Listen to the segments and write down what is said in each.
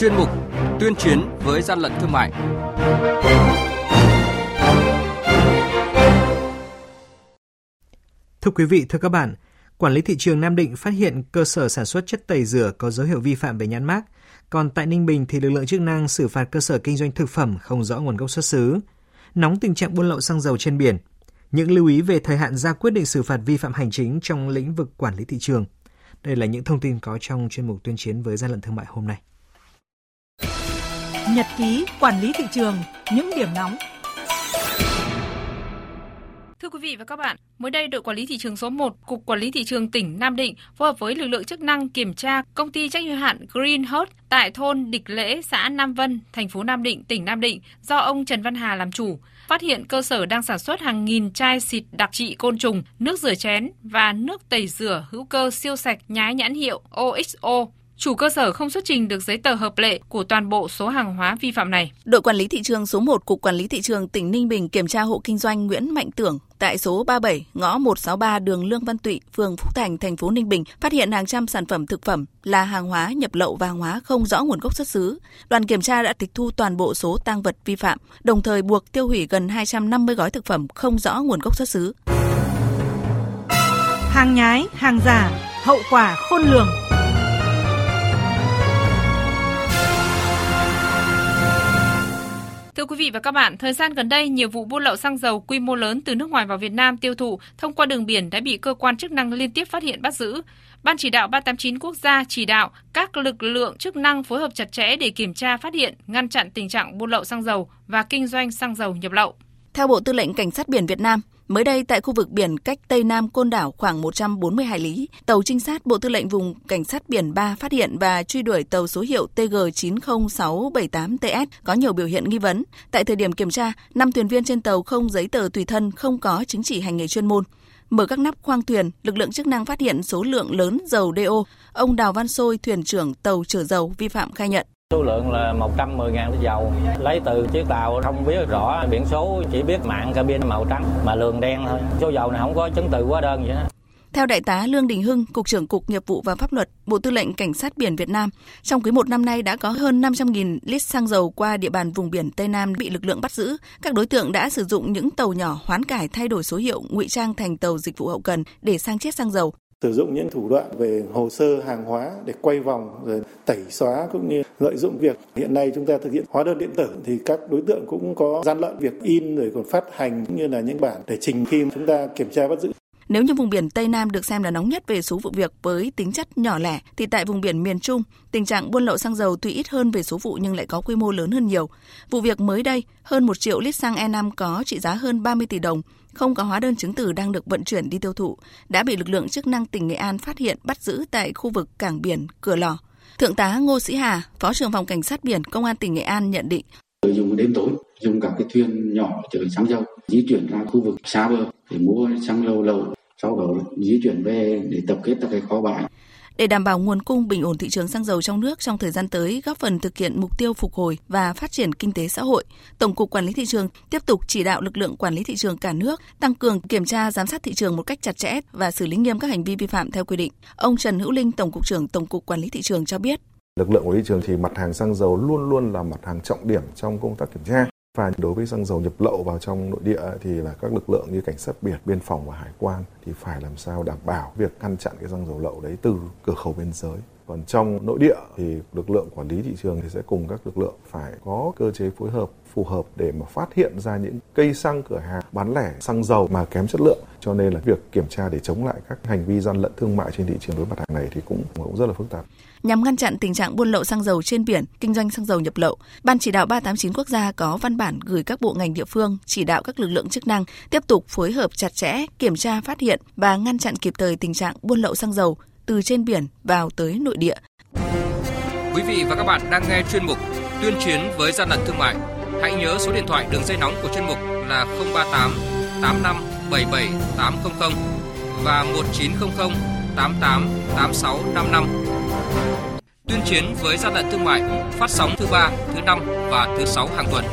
chuyên mục Tuyên chiến với gian lận thương mại. Thưa quý vị, thưa các bạn, Quản lý thị trường Nam Định phát hiện cơ sở sản xuất chất tẩy rửa có dấu hiệu vi phạm về nhãn mác. Còn tại Ninh Bình thì lực lượng chức năng xử phạt cơ sở kinh doanh thực phẩm không rõ nguồn gốc xuất xứ. Nóng tình trạng buôn lậu xăng dầu trên biển. Những lưu ý về thời hạn ra quyết định xử phạt vi phạm hành chính trong lĩnh vực quản lý thị trường. Đây là những thông tin có trong chuyên mục tuyên chiến với gian lận thương mại hôm nay. Nhật ký quản lý thị trường, những điểm nóng. Thưa quý vị và các bạn, mới đây đội quản lý thị trường số 1, Cục Quản lý thị trường tỉnh Nam Định phối hợp với lực lượng chức năng kiểm tra công ty trách nhiệm hạn Green Hot tại thôn Địch Lễ, xã Nam Vân, thành phố Nam Định, tỉnh Nam Định do ông Trần Văn Hà làm chủ, phát hiện cơ sở đang sản xuất hàng nghìn chai xịt đặc trị côn trùng, nước rửa chén và nước tẩy rửa hữu cơ siêu sạch nhái nhãn hiệu OXO chủ cơ sở không xuất trình được giấy tờ hợp lệ của toàn bộ số hàng hóa vi phạm này. Đội quản lý thị trường số 1 Cục Quản lý thị trường tỉnh Ninh Bình kiểm tra hộ kinh doanh Nguyễn Mạnh Tưởng tại số 37 ngõ 163 đường Lương Văn Tụy, phường Phúc Thành, thành phố Ninh Bình phát hiện hàng trăm sản phẩm thực phẩm là hàng hóa nhập lậu và hàng hóa không rõ nguồn gốc xuất xứ. Đoàn kiểm tra đã tịch thu toàn bộ số tăng vật vi phạm, đồng thời buộc tiêu hủy gần 250 gói thực phẩm không rõ nguồn gốc xuất xứ. Hàng nhái, hàng giả, hậu quả khôn lường. Thưa quý vị và các bạn, thời gian gần đây, nhiều vụ buôn lậu xăng dầu quy mô lớn từ nước ngoài vào Việt Nam tiêu thụ thông qua đường biển đã bị cơ quan chức năng liên tiếp phát hiện bắt giữ. Ban chỉ đạo 389 quốc gia chỉ đạo các lực lượng chức năng phối hợp chặt chẽ để kiểm tra, phát hiện, ngăn chặn tình trạng buôn lậu xăng dầu và kinh doanh xăng dầu nhập lậu. Theo Bộ Tư lệnh Cảnh sát biển Việt Nam, Mới đây tại khu vực biển cách Tây Nam Côn Đảo khoảng 140 hải lý, tàu trinh sát Bộ Tư lệnh vùng Cảnh sát biển 3 phát hiện và truy đuổi tàu số hiệu TG90678TS có nhiều biểu hiện nghi vấn. Tại thời điểm kiểm tra, 5 thuyền viên trên tàu không giấy tờ tùy thân, không có chứng chỉ hành nghề chuyên môn. Mở các nắp khoang thuyền, lực lượng chức năng phát hiện số lượng lớn dầu DO. Ông Đào Văn Sôi, thuyền trưởng tàu chở dầu vi phạm khai nhận. Số lượng là 110 ngàn lít dầu. Lấy từ chiếc tàu không biết rõ biển số Chỉ biết mạng cabin màu trắng Mà lường đen thôi. Số dầu này không có chứng từ quá đơn gì đó theo Đại tá Lương Đình Hưng, Cục trưởng Cục Nghiệp vụ và Pháp luật, Bộ Tư lệnh Cảnh sát biển Việt Nam, trong quý một năm nay đã có hơn 500.000 lít xăng dầu qua địa bàn vùng biển Tây Nam bị lực lượng bắt giữ. Các đối tượng đã sử dụng những tàu nhỏ hoán cải thay đổi số hiệu, ngụy trang thành tàu dịch vụ hậu cần để sang chiết xăng dầu sử dụng những thủ đoạn về hồ sơ hàng hóa để quay vòng, rồi tẩy xóa cũng như lợi dụng việc hiện nay chúng ta thực hiện hóa đơn điện tử thì các đối tượng cũng có gian lận việc in rồi còn phát hành cũng như là những bản để trình khi chúng ta kiểm tra bắt giữ nếu như vùng biển Tây Nam được xem là nóng nhất về số vụ việc với tính chất nhỏ lẻ, thì tại vùng biển miền Trung, tình trạng buôn lậu xăng dầu tuy ít hơn về số vụ nhưng lại có quy mô lớn hơn nhiều. Vụ việc mới đây, hơn 1 triệu lít xăng E5 có trị giá hơn 30 tỷ đồng, không có hóa đơn chứng từ đang được vận chuyển đi tiêu thụ, đã bị lực lượng chức năng tỉnh Nghệ An phát hiện bắt giữ tại khu vực cảng biển Cửa Lò. Thượng tá Ngô Sĩ Hà, Phó trưởng phòng Cảnh sát biển Công an tỉnh Nghệ An nhận định. Lợi dụng đến tối, dùng các cái thuyền nhỏ chở xăng dầu di chuyển ra khu vực xa bờ để mua xăng lậu lậu sau đó di chuyển về để tập kết tại cái kho bãi để đảm bảo nguồn cung bình ổn thị trường xăng dầu trong nước trong thời gian tới, góp phần thực hiện mục tiêu phục hồi và phát triển kinh tế xã hội, Tổng cục Quản lý thị trường tiếp tục chỉ đạo lực lượng quản lý thị trường cả nước tăng cường kiểm tra giám sát thị trường một cách chặt chẽ và xử lý nghiêm các hành vi vi phạm theo quy định. Ông Trần Hữu Linh, Tổng cục trưởng Tổng cục Quản lý thị trường cho biết. Lực lượng quản lý thị trường thì mặt hàng xăng dầu luôn luôn là mặt hàng trọng điểm trong công tác kiểm tra. Và đối với xăng dầu nhập lậu vào trong nội địa thì là các lực lượng như cảnh sát biển, biên phòng và hải quan thì phải làm sao đảm bảo việc ngăn chặn cái xăng dầu lậu đấy từ cửa khẩu biên giới. Còn trong nội địa thì lực lượng quản lý thị trường thì sẽ cùng các lực lượng phải có cơ chế phối hợp phù hợp để mà phát hiện ra những cây xăng cửa hàng bán lẻ xăng dầu mà kém chất lượng cho nên là việc kiểm tra để chống lại các hành vi gian lận thương mại trên thị trường đối mặt hàng này thì cũng cũng rất là phức tạp. Nhằm ngăn chặn tình trạng buôn lậu xăng dầu trên biển, kinh doanh xăng dầu nhập lậu, Ban chỉ đạo 389 quốc gia có văn bản gửi các bộ ngành địa phương chỉ đạo các lực lượng chức năng tiếp tục phối hợp chặt chẽ, kiểm tra phát hiện và ngăn chặn kịp thời tình trạng buôn lậu xăng dầu từ trên biển vào tới nội địa. Quý vị và các bạn đang nghe chuyên mục Tuyên chiến với gian lận thương mại. Hãy nhớ số điện thoại đường dây nóng của chuyên mục là 038 85 77 800 và 1900 88 86 55. Tuyên chiến với gian lận thương mại phát sóng thứ ba, thứ năm và thứ sáu hàng tuần.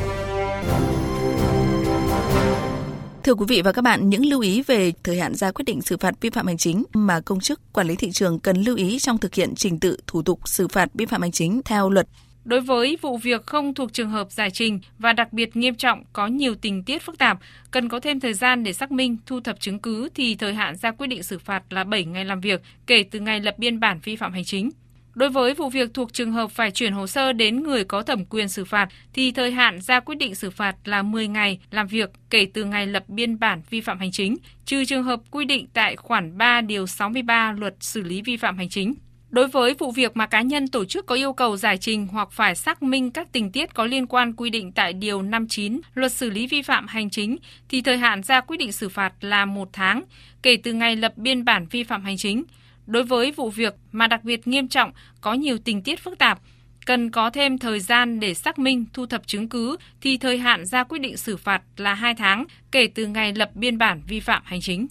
Thưa quý vị và các bạn, những lưu ý về thời hạn ra quyết định xử phạt vi phạm hành chính mà công chức quản lý thị trường cần lưu ý trong thực hiện trình tự thủ tục xử phạt vi phạm hành chính theo luật Đối với vụ việc không thuộc trường hợp giải trình và đặc biệt nghiêm trọng có nhiều tình tiết phức tạp, cần có thêm thời gian để xác minh, thu thập chứng cứ thì thời hạn ra quyết định xử phạt là 7 ngày làm việc kể từ ngày lập biên bản vi phạm hành chính. Đối với vụ việc thuộc trường hợp phải chuyển hồ sơ đến người có thẩm quyền xử phạt thì thời hạn ra quyết định xử phạt là 10 ngày làm việc kể từ ngày lập biên bản vi phạm hành chính, trừ trường hợp quy định tại khoản 3 điều 63 luật xử lý vi phạm hành chính. Đối với vụ việc mà cá nhân tổ chức có yêu cầu giải trình hoặc phải xác minh các tình tiết có liên quan quy định tại Điều 59 Luật xử lý vi phạm hành chính thì thời hạn ra quyết định xử phạt là một tháng kể từ ngày lập biên bản vi phạm hành chính. Đối với vụ việc mà đặc biệt nghiêm trọng có nhiều tình tiết phức tạp, cần có thêm thời gian để xác minh, thu thập chứng cứ thì thời hạn ra quyết định xử phạt là 2 tháng kể từ ngày lập biên bản vi phạm hành chính.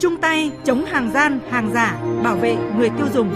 chung tay chống hàng gian, hàng giả, bảo vệ người tiêu dùng.